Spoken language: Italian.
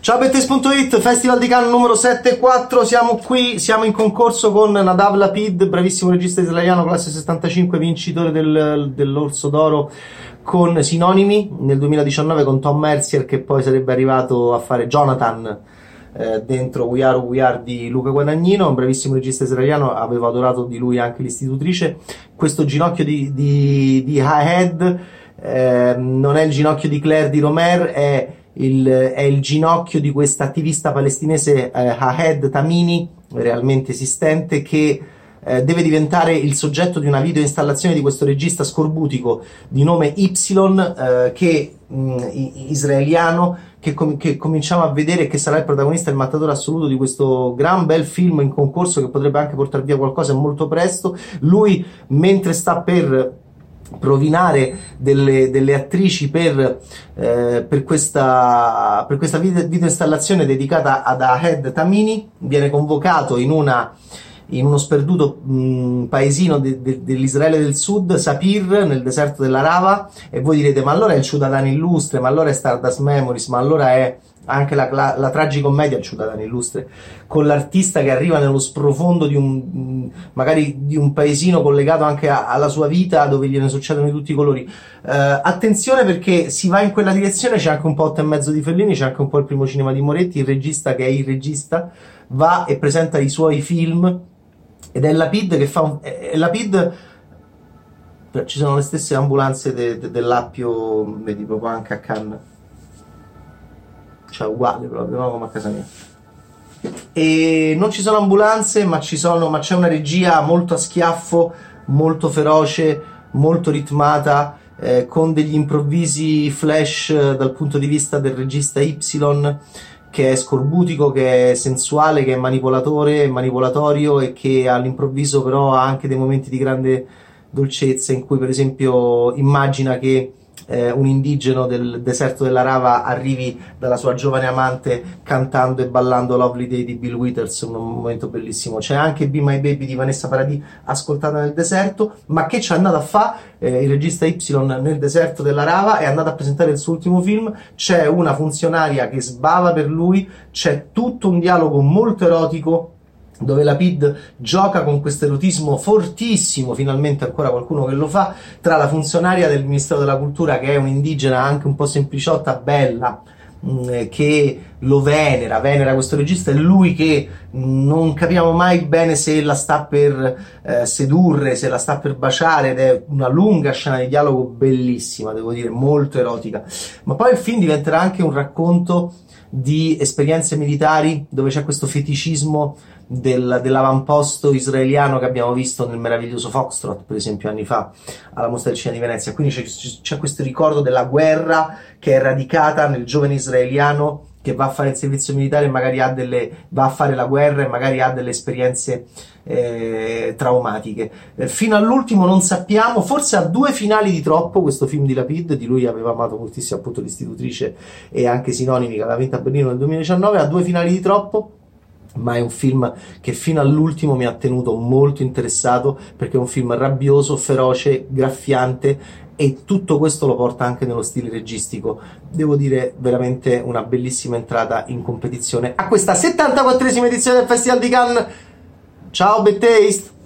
Ciao Bettes.it, Festival di Cannes numero 7-4, siamo qui, siamo in concorso con Nadav Lapid, bravissimo regista israeliano, classe 65, vincitore del, dell'Orso d'Oro con Sinonimi nel 2019 con Tom Mercier che poi sarebbe arrivato a fare Jonathan eh, dentro We Are We Are di Luca Guadagnino, un bravissimo regista israeliano, avevo adorato di lui anche l'istitutrice. Questo ginocchio di, di, di Hahed eh, non è il ginocchio di Claire di Romer, è il, è il ginocchio di questa attivista palestinese eh, Hahed Tamini, realmente esistente, che eh, deve diventare il soggetto di una video installazione di questo regista scorbutico di nome Y, eh, che mh, israeliano, che, com- che, cominciamo a vedere che sarà il protagonista il mattatore assoluto di questo gran bel film in concorso che potrebbe anche portare via qualcosa molto presto. Lui, mentre sta per provinare delle, delle attrici per, eh, per, questa, per questa video, video, installazione dedicata ad Ahed Tamini. Viene convocato in, una, in uno sperduto mh, paesino de, de, dell'Israele del Sud, Sapir, nel deserto della Rava. E voi direte ma allora è il Ciudadano illustre, ma allora è Stardust Memories, ma allora è anche la, la, la tragicommedia, Ciudadano Illustre, con l'artista che arriva nello sprofondo di un, magari di un paesino collegato anche a, alla sua vita, dove gliene succedono di tutti i colori. Uh, attenzione perché si va in quella direzione, c'è anche un po' otto e mezzo di Fellini, c'è anche un po' il primo cinema di Moretti, il regista che è il regista, va e presenta i suoi film, ed è Lapid che fa un... È Lapid ci sono le stesse ambulanze de, de, dell'Appio, vedi proprio anche a Cannes cioè uguale proprio, come a casa mia. E non ci sono ambulanze, ma, ci sono, ma c'è una regia molto a schiaffo, molto feroce, molto ritmata, eh, con degli improvvisi flash eh, dal punto di vista del regista Y, che è scorbutico, che è sensuale, che è manipolatore, manipolatorio e che all'improvviso però ha anche dei momenti di grande dolcezza in cui per esempio immagina che eh, un indigeno del deserto della Rava arrivi dalla sua giovane amante cantando e ballando Lovely Day di Bill Withers, un momento bellissimo. C'è anche Be My Baby di Vanessa Paradis ascoltata nel deserto, ma che ci è andato a fare eh, il regista Y nel deserto della Rava? È andato a presentare il suo ultimo film, c'è una funzionaria che sbava per lui, c'è tutto un dialogo molto erotico dove la PID gioca con questo erotismo fortissimo, finalmente ancora qualcuno che lo fa, tra la funzionaria del Ministero della Cultura che è un'indigena anche un po' sempliciotta, bella, mm, che lo venera, venera questo regista, è lui che non capiamo mai bene se la sta per eh, sedurre, se la sta per baciare ed è una lunga scena di dialogo bellissima, devo dire, molto erotica. Ma poi il film diventerà anche un racconto di esperienze militari dove c'è questo feticismo del, dell'avamposto israeliano che abbiamo visto nel meraviglioso Foxtrot, per esempio, anni fa alla Mostra del Cinema di Venezia. Quindi c'è, c'è questo ricordo della guerra che è radicata nel giovane israeliano che va a fare il servizio militare e magari ha delle, va a fare la guerra e magari ha delle esperienze eh, traumatiche. Eh, fino all'ultimo non sappiamo, forse ha due finali di troppo questo film di Lapid, di lui aveva amato moltissimo appunto l'istitutrice e anche Sinonimi che aveva vinto a Berlino nel 2019, ha due finali di troppo ma è un film che fino all'ultimo mi ha tenuto molto interessato perché è un film rabbioso, feroce, graffiante e tutto questo lo porta anche nello stile registico. Devo dire veramente una bellissima entrata in competizione a questa 74esima edizione del Festival di Cannes. Ciao, Bad Taste!